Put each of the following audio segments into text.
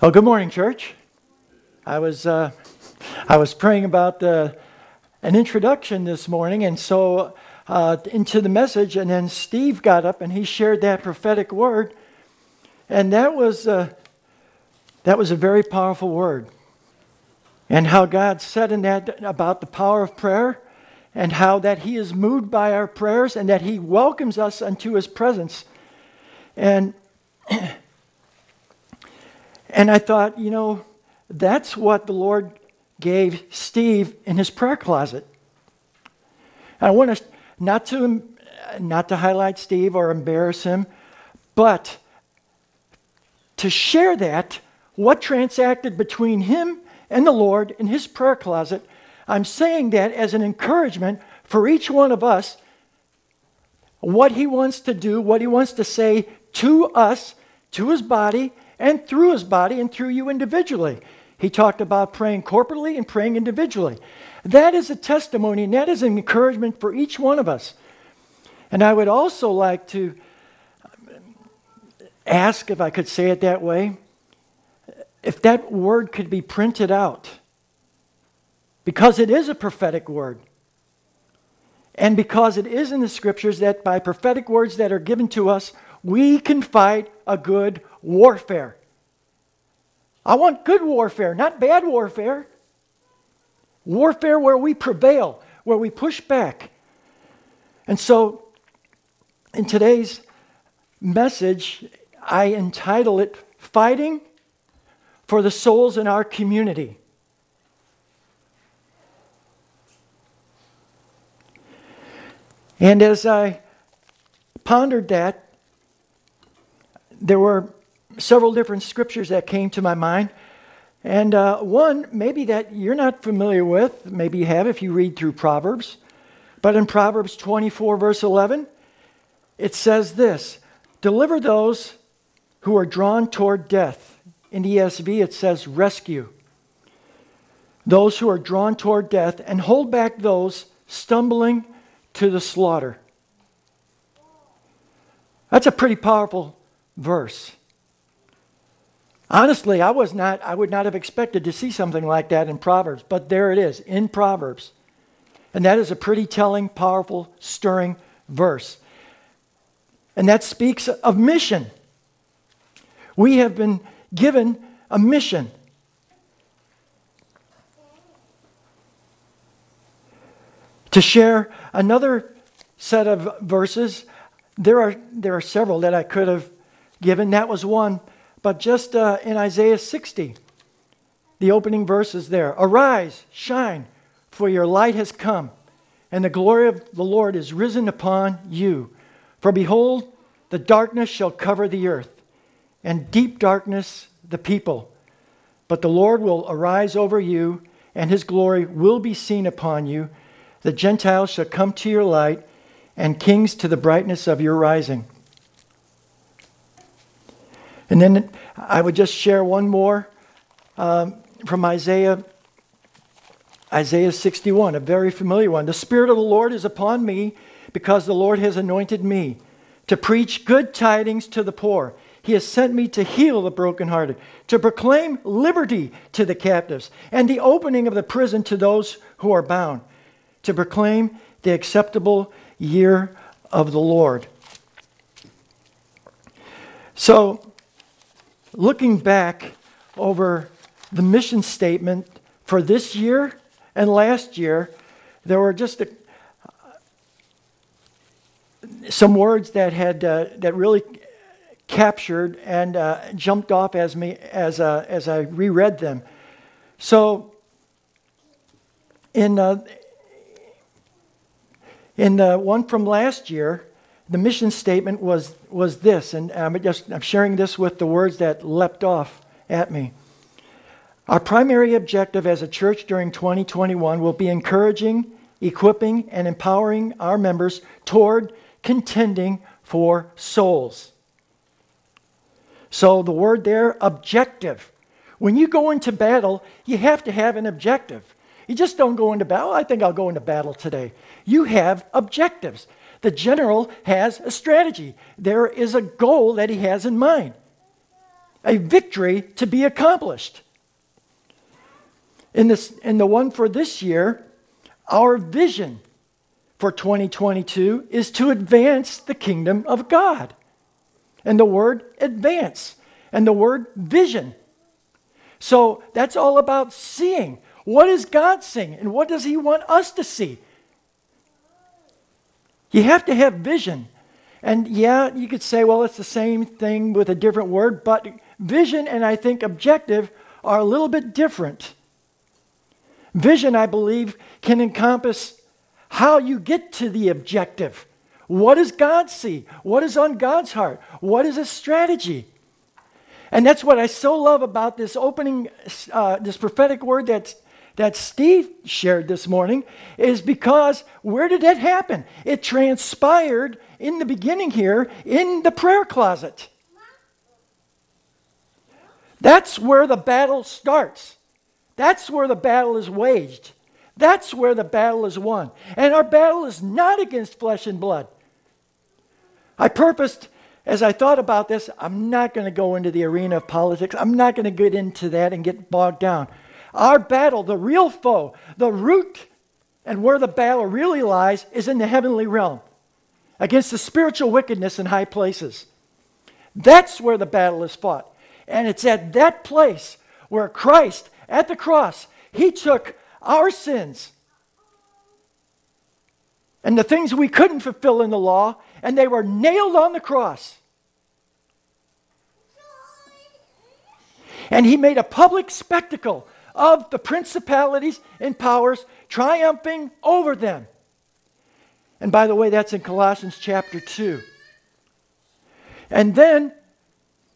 Oh, good morning, church. I was uh, I was praying about uh, an introduction this morning, and so uh, into the message, and then Steve got up and he shared that prophetic word, and that was uh, that was a very powerful word, and how God said in that about the power of prayer, and how that He is moved by our prayers, and that He welcomes us unto His presence, and. And I thought, you know, that's what the Lord gave Steve in his prayer closet. I want to not to not to highlight Steve or embarrass him, but to share that what transacted between him and the Lord in his prayer closet. I'm saying that as an encouragement for each one of us what he wants to do, what he wants to say to us, to his body, and through his body and through you individually. He talked about praying corporately and praying individually. That is a testimony and that is an encouragement for each one of us. And I would also like to ask, if I could say it that way, if that word could be printed out. Because it is a prophetic word. And because it is in the scriptures that by prophetic words that are given to us, we can fight a good warfare. I want good warfare, not bad warfare. Warfare where we prevail, where we push back. And so, in today's message, I entitle it Fighting for the Souls in Our Community. And as I pondered that, there were several different scriptures that came to my mind. And uh, one, maybe that you're not familiar with, maybe you have if you read through Proverbs. But in Proverbs 24, verse 11, it says this Deliver those who are drawn toward death. In the ESV, it says rescue. Those who are drawn toward death and hold back those stumbling to the slaughter. That's a pretty powerful verse. Honestly, I was not I would not have expected to see something like that in Proverbs, but there it is in Proverbs. And that is a pretty telling, powerful, stirring verse. And that speaks of mission. We have been given a mission. To share another set of verses, there are, there are several that I could have given. That was one. But just uh, in Isaiah 60, the opening verses there Arise, shine, for your light has come, and the glory of the Lord is risen upon you. For behold, the darkness shall cover the earth, and deep darkness the people. But the Lord will arise over you, and his glory will be seen upon you. The Gentiles shall come to your light, and kings to the brightness of your rising. And then I would just share one more um, from Isaiah, Isaiah 61, a very familiar one. The Spirit of the Lord is upon me because the Lord has anointed me to preach good tidings to the poor. He has sent me to heal the brokenhearted, to proclaim liberty to the captives, and the opening of the prison to those who are bound, to proclaim the acceptable year of the Lord. So, looking back over the mission statement for this year and last year, there were just a, some words that had uh, that really captured and uh, jumped off as me as uh, as I reread them. So in uh, in the one from last year, the mission statement was, was this, and I'm just I'm sharing this with the words that leapt off at me. Our primary objective as a church during 2021 will be encouraging, equipping, and empowering our members toward contending for souls. So the word there, objective. When you go into battle, you have to have an objective. You just don't go into battle. I think I'll go into battle today. You have objectives. The general has a strategy, there is a goal that he has in mind. a victory to be accomplished. In, this, in the one for this year, our vision for 2022 is to advance the kingdom of God. And the word advance and the word vision. So that's all about seeing. What is God seeing and what does He want us to see? You have to have vision. And yeah, you could say, well, it's the same thing with a different word, but vision and I think objective are a little bit different. Vision, I believe, can encompass how you get to the objective. What does God see? What is on God's heart? What is a strategy? And that's what I so love about this opening, uh, this prophetic word that's that Steve shared this morning is because where did that happen? It transpired in the beginning here in the prayer closet. That's where the battle starts. That's where the battle is waged. That's where the battle is won. And our battle is not against flesh and blood. I purposed, as I thought about this, I'm not going to go into the arena of politics. I'm not going to get into that and get bogged down. Our battle, the real foe, the root and where the battle really lies is in the heavenly realm against the spiritual wickedness in high places. That's where the battle is fought. And it's at that place where Christ, at the cross, he took our sins and the things we couldn't fulfill in the law, and they were nailed on the cross. And he made a public spectacle of the principalities and powers, triumphing over them. And by the way, that's in Colossians chapter 2. And then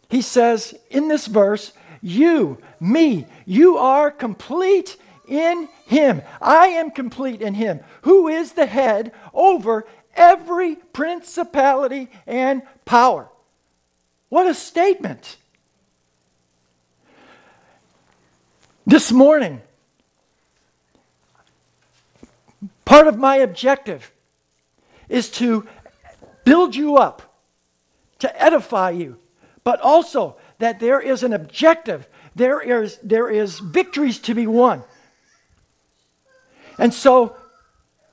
he says in this verse, You, me, you are complete in him. I am complete in him, who is the head over every principality and power. What a statement! This morning, part of my objective is to build you up, to edify you, but also that there is an objective, there is, there is victories to be won. And so,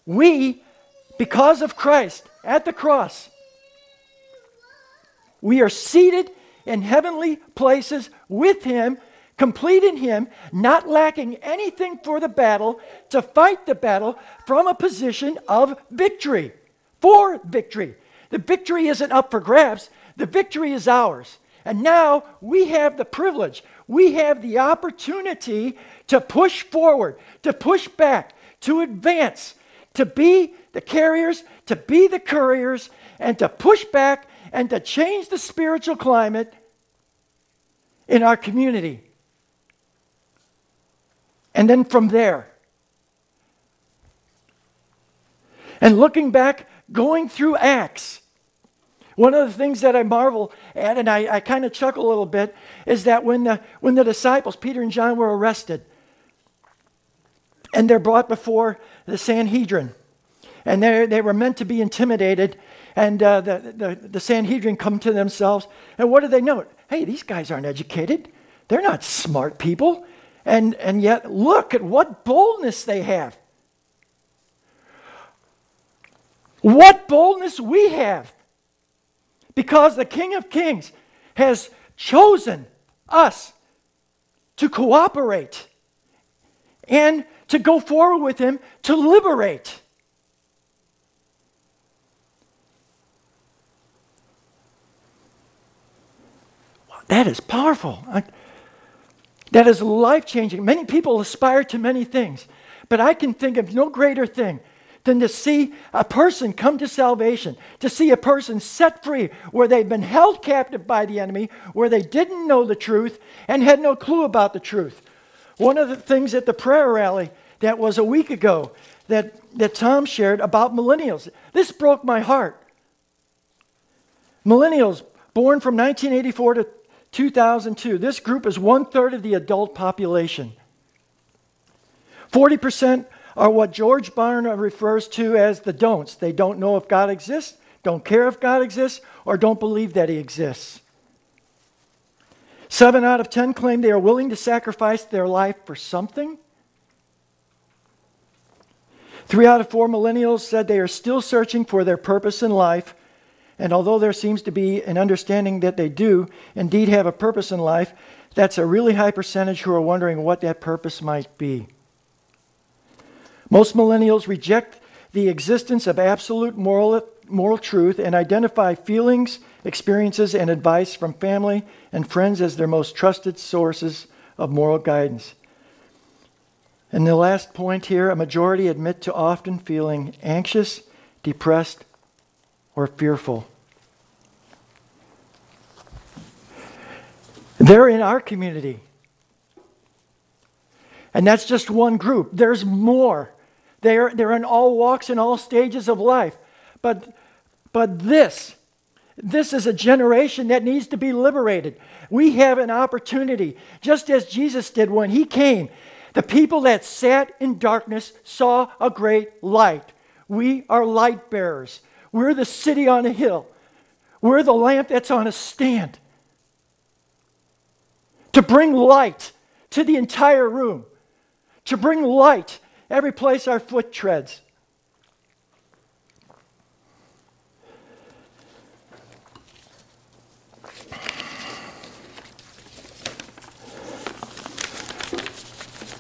we, because of Christ at the cross, we are seated in heavenly places with Him complete in Him, not lacking anything for the battle, to fight the battle from a position of victory, for victory. The victory isn't up for grabs, the victory is ours. And now we have the privilege, we have the opportunity to push forward, to push back, to advance, to be the carriers, to be the couriers, and to push back and to change the spiritual climate in our community. And then from there, and looking back, going through Acts, one of the things that I marvel at, and I, I kind of chuckle a little bit, is that when the, when the disciples, Peter and John, were arrested, and they're brought before the Sanhedrin, and they were meant to be intimidated, and uh, the, the, the Sanhedrin come to themselves, and what do they note? Hey, these guys aren't educated. They're not smart people. And, and yet, look at what boldness they have. What boldness we have. Because the King of Kings has chosen us to cooperate and to go forward with Him to liberate. That is powerful. That is life changing. Many people aspire to many things, but I can think of no greater thing than to see a person come to salvation, to see a person set free where they've been held captive by the enemy, where they didn't know the truth and had no clue about the truth. One of the things at the prayer rally that was a week ago that, that Tom shared about millennials, this broke my heart. Millennials born from 1984 to 2002. This group is one third of the adult population. 40% are what George Barna refers to as the don'ts. They don't know if God exists, don't care if God exists, or don't believe that He exists. Seven out of ten claim they are willing to sacrifice their life for something. Three out of four millennials said they are still searching for their purpose in life. And although there seems to be an understanding that they do indeed have a purpose in life, that's a really high percentage who are wondering what that purpose might be. Most millennials reject the existence of absolute moral, moral truth and identify feelings, experiences, and advice from family and friends as their most trusted sources of moral guidance. And the last point here a majority admit to often feeling anxious, depressed, or fearful. They're in our community. And that's just one group. There's more. They're, they're in all walks and all stages of life. But, but this, this is a generation that needs to be liberated. We have an opportunity, just as Jesus did when he came. The people that sat in darkness saw a great light. We are light bearers. We're the city on a hill. We're the lamp that's on a stand. To bring light to the entire room, to bring light every place our foot treads.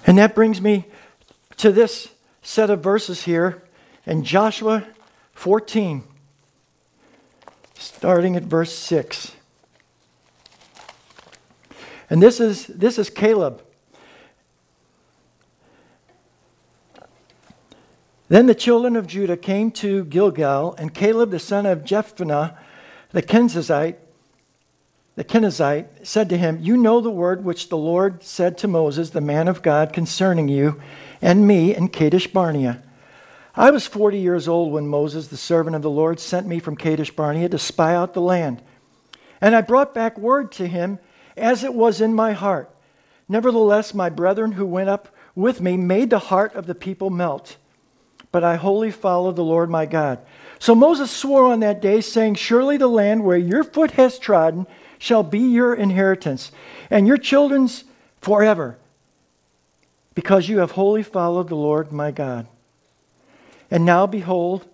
And that brings me to this set of verses here in Joshua 14, starting at verse 6. And this is, this is Caleb. Then the children of Judah came to Gilgal, and Caleb the son of Jephunneh, the Kenizzite, the Kenizzite, said to him, You know the word which the Lord said to Moses, the man of God, concerning you and me in Kadesh Barnea. I was forty years old when Moses, the servant of the Lord, sent me from Kadesh Barnea to spy out the land. And I brought back word to him as it was in my heart. Nevertheless, my brethren who went up with me made the heart of the people melt but I wholly followed the Lord my God. So Moses swore on that day, saying, Surely the land where your foot has trodden shall be your inheritance, and your children's forever, because you have wholly followed the Lord my God. And now, behold,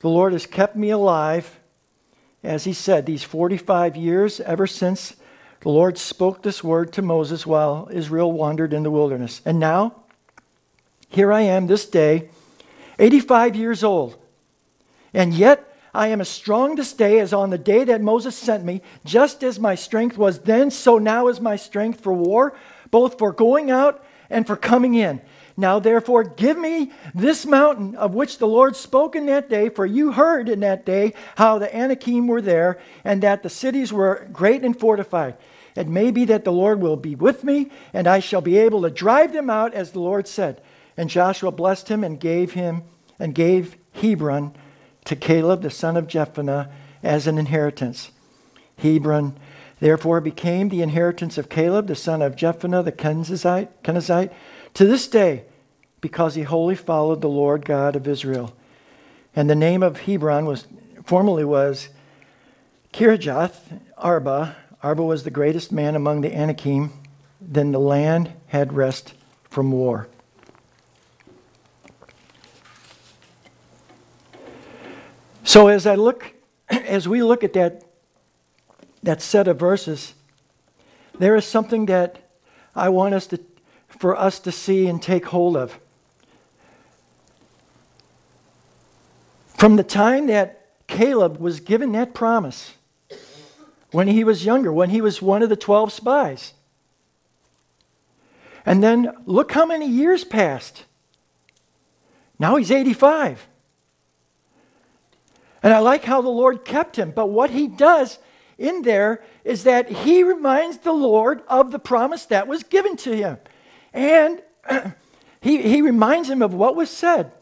the Lord has kept me alive, as he said, these 45 years, ever since the Lord spoke this word to Moses while Israel wandered in the wilderness. And now, here I am this day 85 years old. And yet I am as strong this day as on the day that Moses sent me. Just as my strength was then, so now is my strength for war, both for going out and for coming in. Now, therefore, give me this mountain of which the Lord spoke in that day, for you heard in that day how the Anakim were there, and that the cities were great and fortified. It may be that the Lord will be with me, and I shall be able to drive them out, as the Lord said. And Joshua blessed him and gave him and gave Hebron to Caleb the son of Jephunneh as an inheritance. Hebron therefore became the inheritance of Caleb the son of Jephunneh the Kenizzite, to this day because he wholly followed the Lord God of Israel. And the name of Hebron was formerly was Kirjath Arba. Arba was the greatest man among the Anakim. Then the land had rest from war. So as I look, as we look at that, that set of verses, there is something that I want us to, for us to see and take hold of. From the time that Caleb was given that promise, when he was younger, when he was one of the 12 spies. And then look how many years passed. Now he's 85. And I like how the Lord kept him. But what he does in there is that he reminds the Lord of the promise that was given to him. And he, he reminds him of what was said.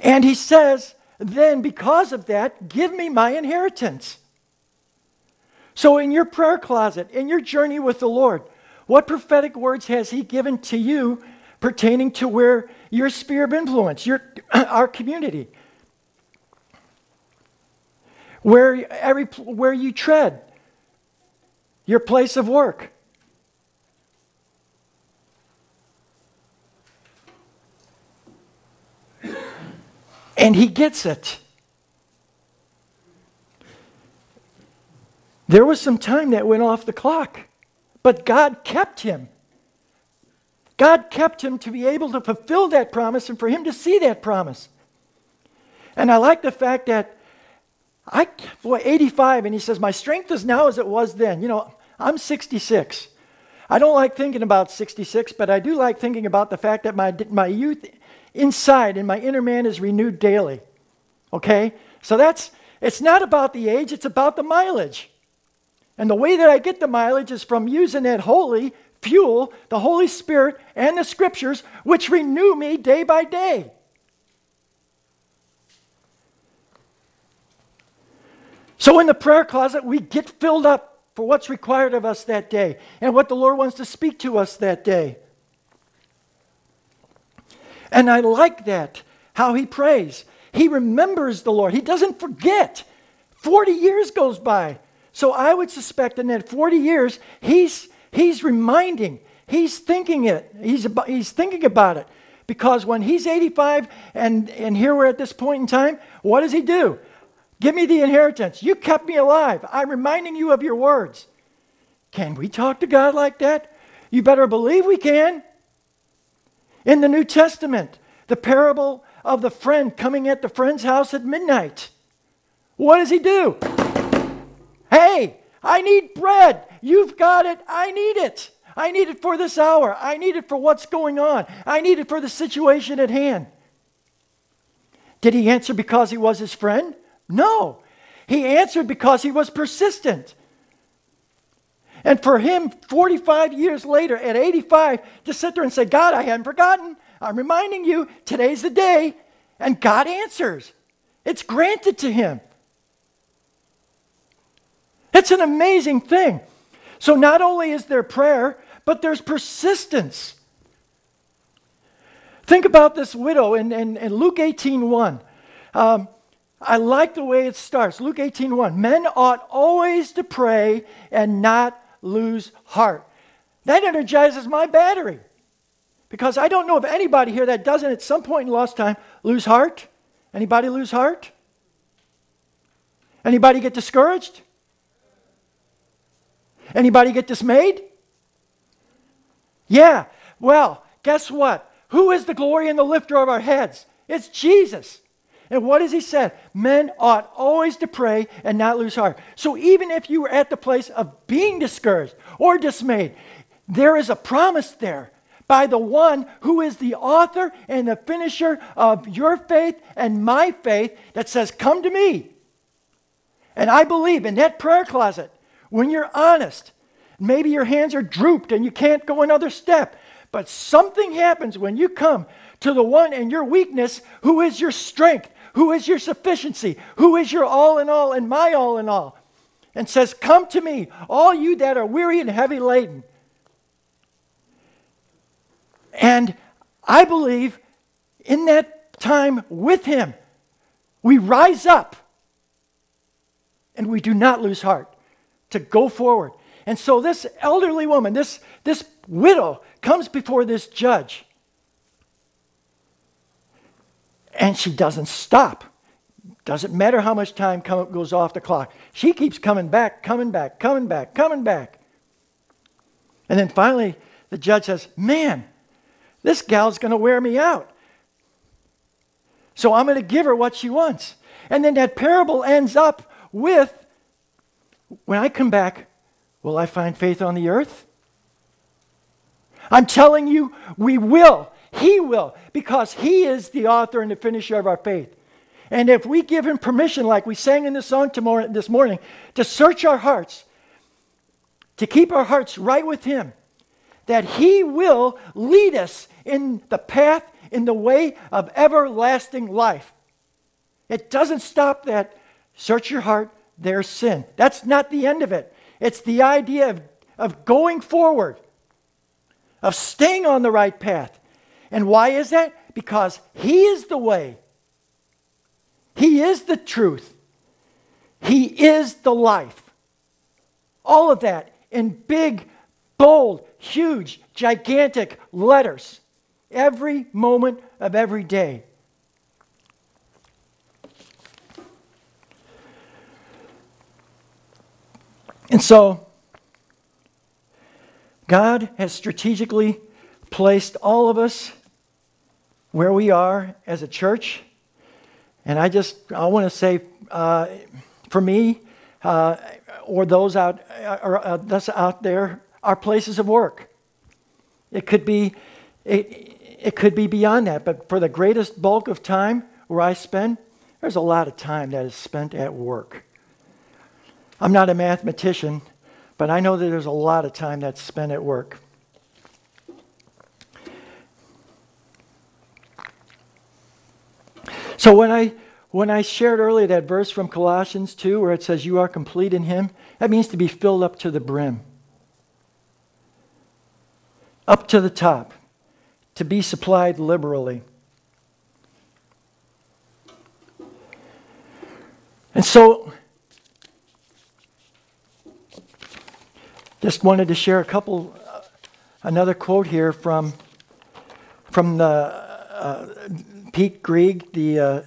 And he says, then because of that, give me my inheritance. So, in your prayer closet, in your journey with the Lord, what prophetic words has he given to you pertaining to where your sphere of influence, your, our community. where, every, where you tread, your place of work. And he gets it. There was some time that went off the clock, but God kept him. God kept him to be able to fulfill that promise and for him to see that promise. And I like the fact that I, boy, 85, and he says, My strength is now as it was then. You know, I'm 66. I don't like thinking about 66, but I do like thinking about the fact that my, my youth inside and my inner man is renewed daily. Okay? So that's, it's not about the age, it's about the mileage. And the way that I get the mileage is from using that holy fuel, the Holy Spirit, and the scriptures, which renew me day by day. So in the prayer closet, we get filled up for what's required of us that day and what the Lord wants to speak to us that day. And I like that, how he prays. He remembers the Lord, he doesn't forget. 40 years goes by. So I would suspect in that 40 years, he's, he's reminding, he's thinking it, he's, about, he's thinking about it. Because when he's 85 and, and here we're at this point in time, what does he do? Give me the inheritance. You kept me alive. I'm reminding you of your words. Can we talk to God like that? You better believe we can. In the New Testament, the parable of the friend coming at the friend's house at midnight. What does he do? Hey, I need bread. You've got it. I need it. I need it for this hour. I need it for what's going on. I need it for the situation at hand. Did he answer because he was his friend? No. He answered because he was persistent. And for him, 45 years later, at 85, to sit there and say, God, I hadn't forgotten. I'm reminding you, today's the day. And God answers. It's granted to him. It's an amazing thing. So not only is there prayer, but there's persistence. Think about this widow in, in, in Luke 18 1. Um, I like the way it starts. Luke 18 1. Men ought always to pray and not lose heart. That energizes my battery. Because I don't know of anybody here that doesn't at some point in lost time lose heart. Anybody lose heart? Anybody get discouraged? Anybody get dismayed? Yeah. Well, guess what? Who is the glory and the lifter of our heads? It's Jesus. And what does he say? Men ought always to pray and not lose heart. So even if you were at the place of being discouraged or dismayed, there is a promise there by the one who is the author and the finisher of your faith and my faith that says, Come to me. And I believe in that prayer closet, when you're honest, maybe your hands are drooped and you can't go another step, but something happens when you come to the one in your weakness who is your strength who is your sufficiency, who is your all in all and my all in all, and says, Come to me, all you that are weary and heavy laden. And I believe in that time with him, we rise up and we do not lose heart to go forward. And so this elderly woman, this, this widow, comes before this judge. And she doesn't stop. Doesn't matter how much time come, goes off the clock. She keeps coming back, coming back, coming back, coming back. And then finally, the judge says, Man, this gal's going to wear me out. So I'm going to give her what she wants. And then that parable ends up with when I come back, will I find faith on the earth? I'm telling you, we will. He will, because He is the author and the finisher of our faith. And if we give Him permission, like we sang in the song tomorrow, this morning, to search our hearts, to keep our hearts right with Him, that He will lead us in the path, in the way of everlasting life. It doesn't stop that. Search your heart, there's sin. That's not the end of it. It's the idea of, of going forward, of staying on the right path. And why is that? Because He is the way, He is the truth, He is the life. All of that in big, bold, huge, gigantic letters every moment of every day. And so, God has strategically placed all of us where we are as a church. And I just, I want to say, uh, for me, uh, or those out, uh, or, uh, out there, our places of work. It could be, it, it could be beyond that, but for the greatest bulk of time where I spend, there's a lot of time that is spent at work. I'm not a mathematician, but I know that there's a lot of time that's spent at work. So when I when I shared earlier that verse from Colossians 2 where it says you are complete in him, that means to be filled up to the brim. Up to the top. To be supplied liberally. And so Just wanted to share a couple, uh, another quote here from, from the uh, Pete Greig, the uh,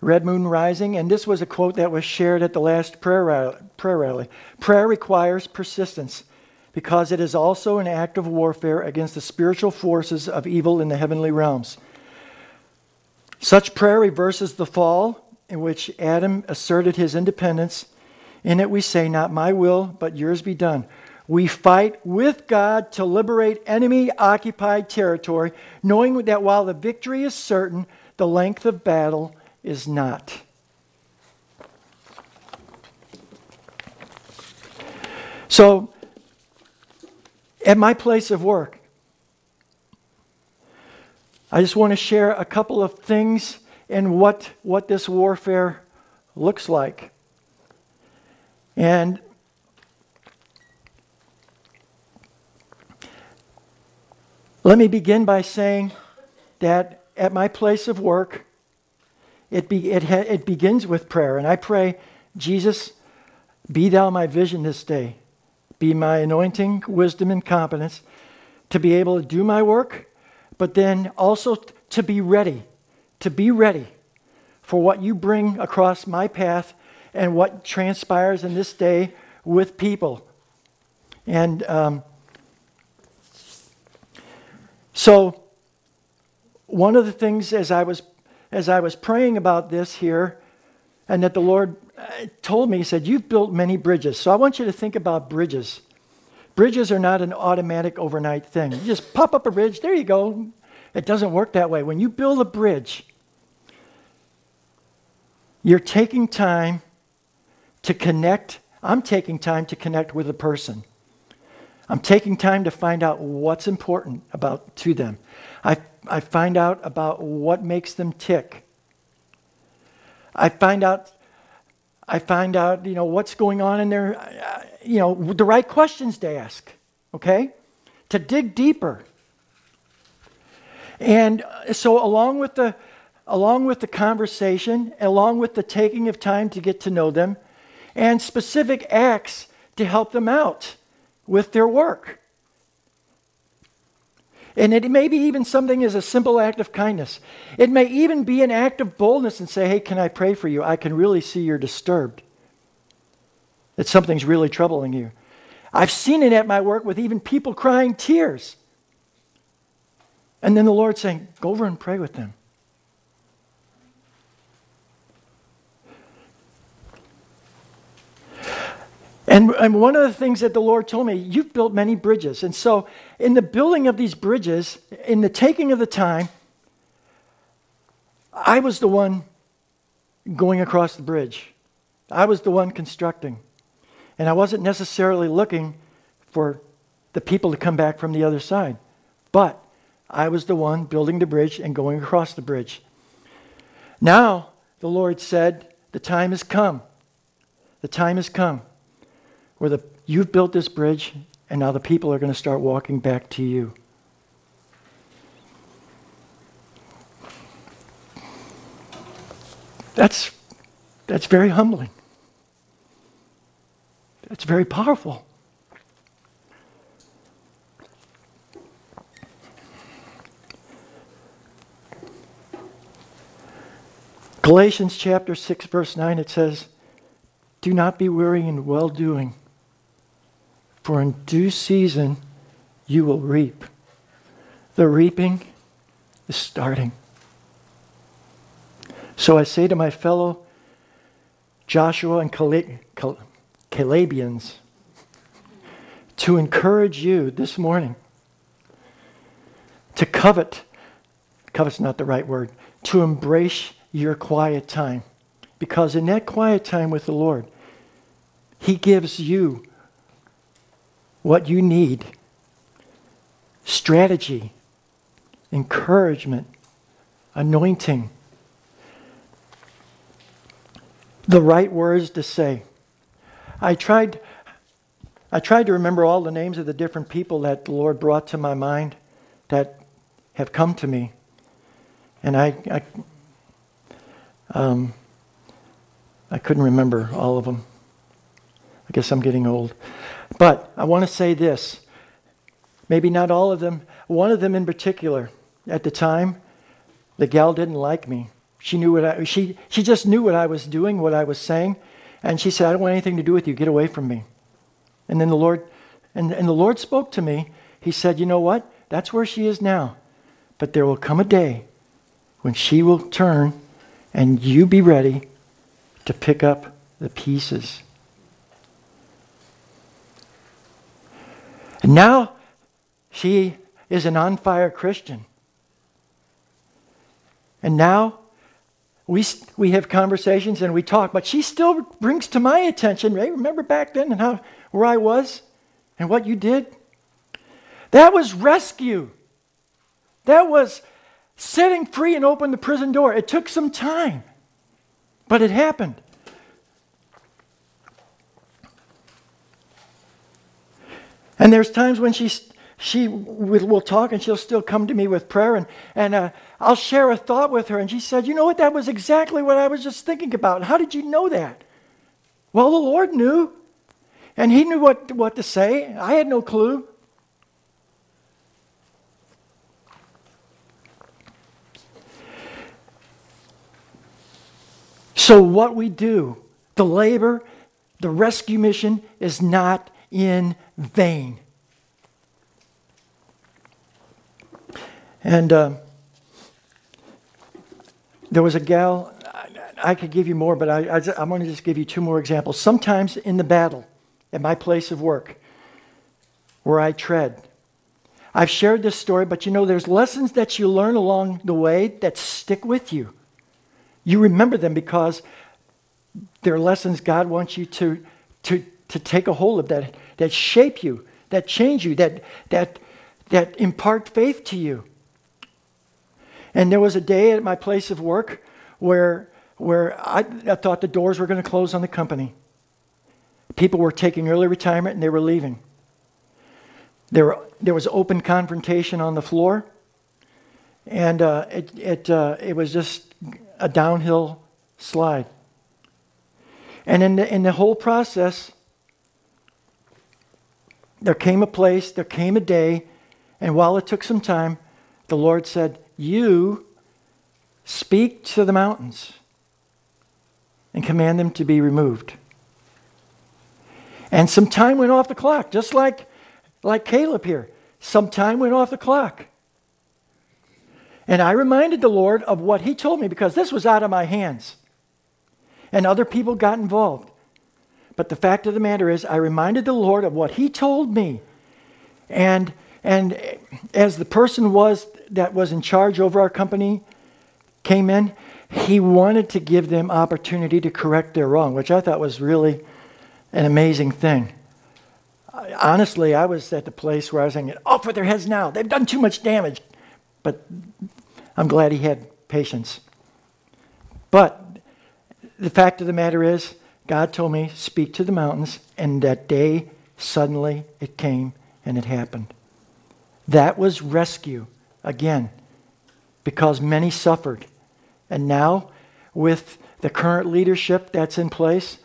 Red Moon Rising, and this was a quote that was shared at the last prayer rally, prayer rally. Prayer requires persistence because it is also an act of warfare against the spiritual forces of evil in the heavenly realms. Such prayer reverses the fall in which Adam asserted his independence. In it we say, Not my will, but yours be done. We fight with God to liberate enemy occupied territory, knowing that while the victory is certain, the length of battle is not. So, at my place of work, I just want to share a couple of things and what, what this warfare looks like. And Let me begin by saying that at my place of work, it, be, it, ha, it begins with prayer. And I pray, Jesus, be thou my vision this day. Be my anointing, wisdom, and competence to be able to do my work, but then also to be ready, to be ready for what you bring across my path and what transpires in this day with people. And um, so, one of the things as I was as I was praying about this here, and that the Lord uh, told me, He said, You've built many bridges. So I want you to think about bridges. Bridges are not an automatic overnight thing. You just pop up a bridge, there you go. It doesn't work that way. When you build a bridge, you're taking time to connect. I'm taking time to connect with a person. I'm taking time to find out what's important about to them. I, I find out about what makes them tick. I find out I find out, you know, what's going on in their, uh, you know, the right questions to ask, okay? To dig deeper. And uh, so along with the along with the conversation, along with the taking of time to get to know them, and specific acts to help them out with their work. And it may be even something as a simple act of kindness. It may even be an act of boldness and say, Hey, can I pray for you? I can really see you're disturbed. That something's really troubling you. I've seen it at my work with even people crying tears. And then the Lord saying, Go over and pray with them. And, and one of the things that the Lord told me, you've built many bridges. And so, in the building of these bridges, in the taking of the time, I was the one going across the bridge. I was the one constructing. And I wasn't necessarily looking for the people to come back from the other side. But I was the one building the bridge and going across the bridge. Now, the Lord said, The time has come. The time has come where the, you've built this bridge and now the people are going to start walking back to you. That's, that's very humbling. That's very powerful. Galatians chapter 6, verse 9, it says, Do not be weary in well doing, for in due season you will reap. The reaping is starting. So I say to my fellow Joshua and Calebians to encourage you this morning to covet, covet's not the right word, to embrace your quiet time. Because in that quiet time with the Lord, He gives you what you need strategy, encouragement, anointing, the right words to say. I tried, I tried to remember all the names of the different people that the Lord brought to my mind that have come to me. And I, I, um, I couldn't remember all of them. I guess I'm getting old. But I want to say this maybe not all of them, one of them in particular. At the time, the gal didn't like me. She knew what I, she, she just knew what I was doing, what I was saying. And she said, I don't want anything to do with you. Get away from me. And then the Lord, and, and the Lord spoke to me. He said, You know what? That's where she is now. But there will come a day when she will turn and you be ready to pick up the pieces. And now she is an on fire Christian. And now we, we have conversations and we talk, but she still brings to my attention, hey, remember back then and how, where I was and what you did? That was rescue. That was setting free and open the prison door. It took some time, but it happened. And there's times when she's she will talk and she'll still come to me with prayer and, and uh, i'll share a thought with her and she said you know what? That was exactly what i was just thinking about. How did you know that? Well the lord knew. And he knew what, what to say. I had no clue. So what we do the labor the rescue mission is not in vain And uh, there was a gal, I, could give you more, but I, I, I'm going to just give you two more examples. Sometimes in the battle, at my place of work, where I tread, I've shared this story, but you know, there's lessons that you learn along the way that stick with you. You remember them because they're lessons God wants you to, to, to take a hold of that, that shape you, that change you, that, that, that impart faith to you. And there was a day at my place of work where, where I, I thought the doors were going to close on the company. People were taking early retirement and they were leaving. There, were, there was open confrontation on the floor, and uh, it, it, uh, it was just a downhill slide. And in the, in the whole process, there came a place, there came a day, and while it took some time, the Lord said, you speak to the mountains and command them to be removed. And some time went off the clock, just like, like Caleb here. Some time went off the clock. And I reminded the Lord of what He told me because this was out of my hands. And other people got involved. But the fact of the matter is, I reminded the Lord of what He told me. And, and as the person was that was in charge over our company came in, he wanted to give them opportunity to correct their wrong, which I thought was really an amazing thing. Honestly, I was at the place where I was saying, off with their heads now. They've done too much damage. But I'm glad he had patience. But the fact of the matter is, God told me, speak to the mountains, and that day, suddenly, it came and it happened. That was rescue again because many suffered. And now, with the current leadership that's in place,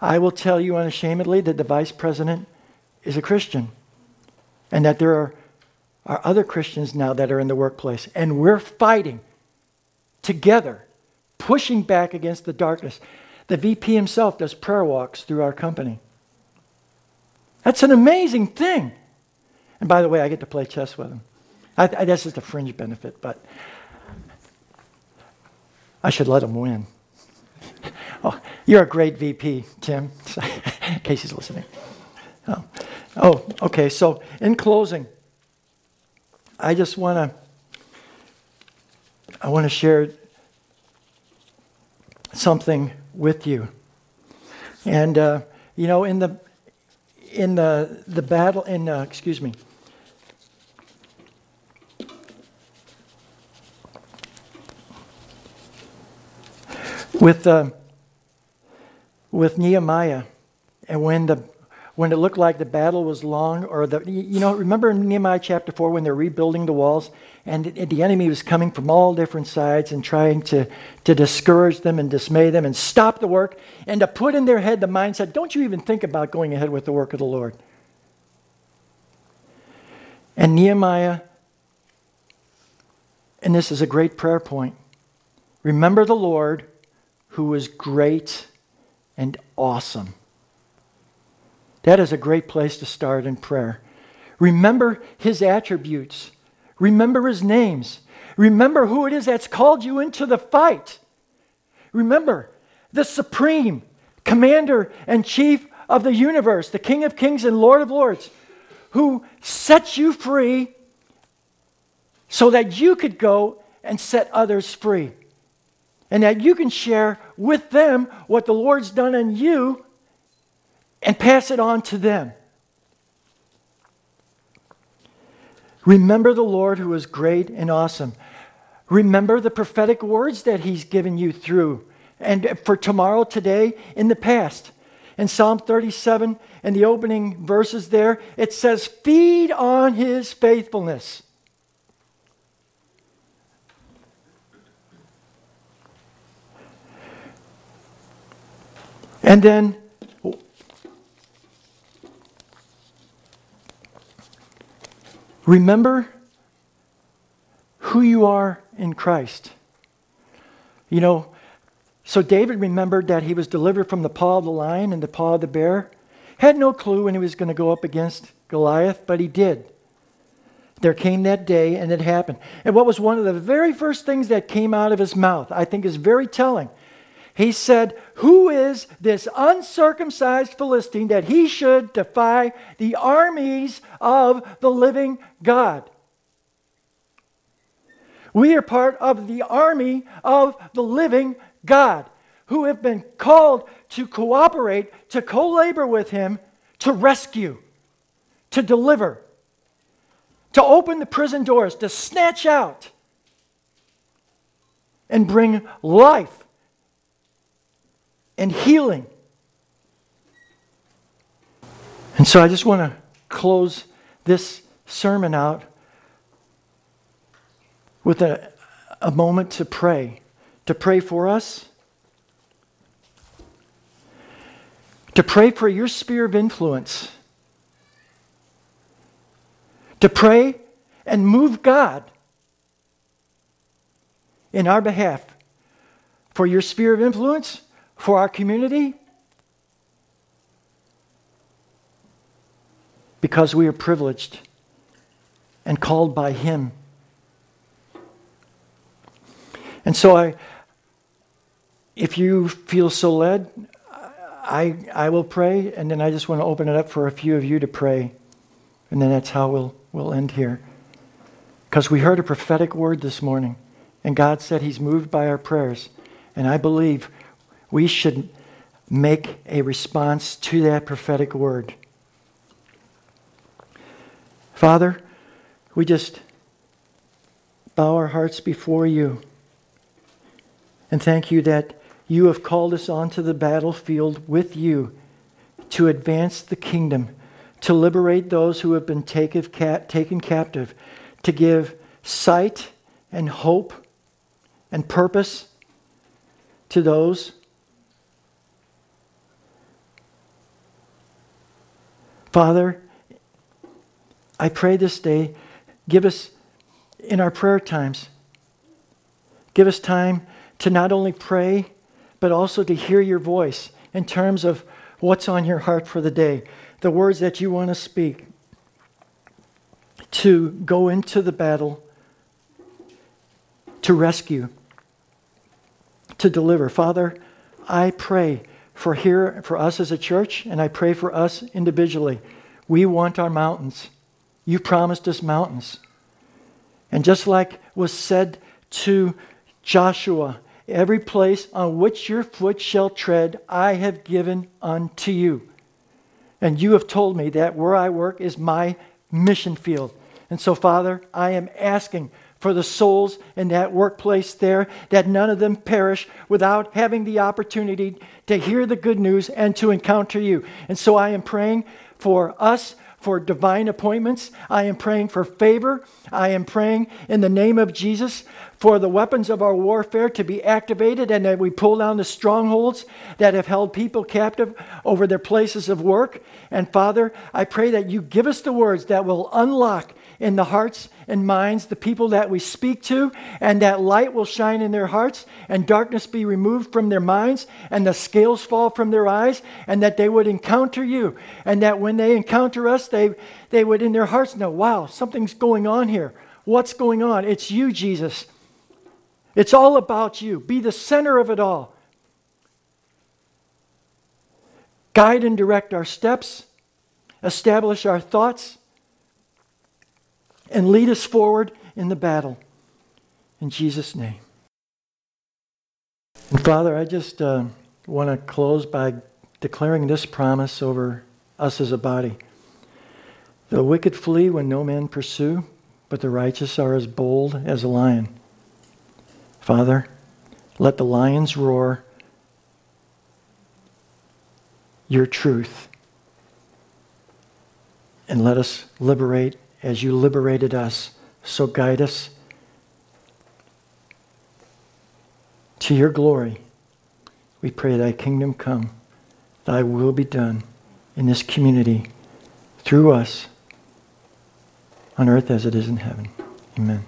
I will tell you unashamedly that the vice president is a Christian and that there are, are other Christians now that are in the workplace. And we're fighting together, pushing back against the darkness. The VP himself does prayer walks through our company. That's an amazing thing. And by the way, I get to play chess with him. I, I, that's just a fringe benefit, but I should let him win. oh, you're a great VP, Tim, in case he's listening. Oh, oh okay. So, in closing, I just want to I want to share something with you. And uh, you know, in the in the the battle in uh, excuse me. With uh, with Nehemiah, and when the when it looked like the battle was long, or the you know remember in Nehemiah chapter four when they're rebuilding the walls, and the enemy was coming from all different sides and trying to to discourage them and dismay them and stop the work and to put in their head the mindset, don't you even think about going ahead with the work of the Lord. And Nehemiah, and this is a great prayer point. Remember the Lord who is great and awesome. That is a great place to start in prayer. Remember his attributes, remember his names, remember who it is that's called you into the fight. Remember the supreme commander and chief of the universe, the King of kings and Lord of lords, who sets you free so that you could go and set others free and that you can share with them what the Lord's done in you and pass it on to them. Remember the Lord who is great and awesome. Remember the prophetic words that He's given you through and for tomorrow, today, in the past. In Psalm 37, in the opening verses there, it says, Feed on His faithfulness. And then, remember who you are in Christ. You know, so David remembered that he was delivered from the paw of the lion and the paw of the bear. Had no clue when he was going to go up against Goliath, but he did. There came that day and it happened. And what was one of the very first things that came out of his mouth, I think is very telling. He said, Who is this uncircumcised Philistine that he should defy the armies of the living God? We are part of the army of the living God who have been called to cooperate, to co labor with him, to rescue, to deliver, to open the prison doors, to snatch out and bring life and healing. And so I just want to close this sermon out with a, a moment to pray. To pray for us, to pray for your sphere of influence, to pray and move God in our behalf for your sphere of influence for our community? Because we are privileged and called by Him. And so I, if you feel so led, I, I will pray, and then I just want to open it up for a few of you to pray. And then that's how we'll, we'll end here. Because we heard a prophetic word this morning, and God said He's moved by our prayers. And I believe we should make a response to that prophetic word. Father, we just bow our hearts before you and thank you that you have called us onto the battlefield with you to advance the kingdom, to liberate those who have been taken captive, to give sight and hope and purpose to those Father, I pray this day, give us in our prayer times, give us time to not only pray, but also to hear your voice in terms of what's on your heart for the day, the words that you want to speak, to go into the battle, to rescue, to deliver. Father, I pray for here for us as a church and I pray for us individually. We want our mountains. You promised us mountains. And just like was said to Joshua, every place on which your foot shall tread, I have given unto you. And you have told me that where I work is my mission field. And so, Father, I am asking for the souls in that workplace there, that none of them perish without having the opportunity to hear the good news and to encounter you. And so I am praying for us for divine appointments. I am praying for favor. I am praying in the name of Jesus for the weapons of our warfare to be activated and that we pull down the strongholds that have held people captive over their places of work. And Father, I pray that you give us the words that will unlock in the hearts and minds the people that we speak to, and that light will shine in their hearts, and darkness be removed from their minds, and the scales fall from their eyes, and that they would encounter you, and that when they encounter us, they, they would in their hearts know, wow, something's going on here. What's going on? It's you, Jesus. It's all about you. Be the center of it all. Guide and direct our steps, establish our thoughts, and lead us forward in the battle. In Jesus' name. And Father, I just uh, want to close by declaring this promise over us as a body. The wicked flee when no man pursue, but the righteous are as bold as a lion. Father, let the lions roar your truth, and let us liberate as you liberated us. So guide us to your glory. We pray thy kingdom come, thy will be done in this community through us on earth as it is in heaven. Amen.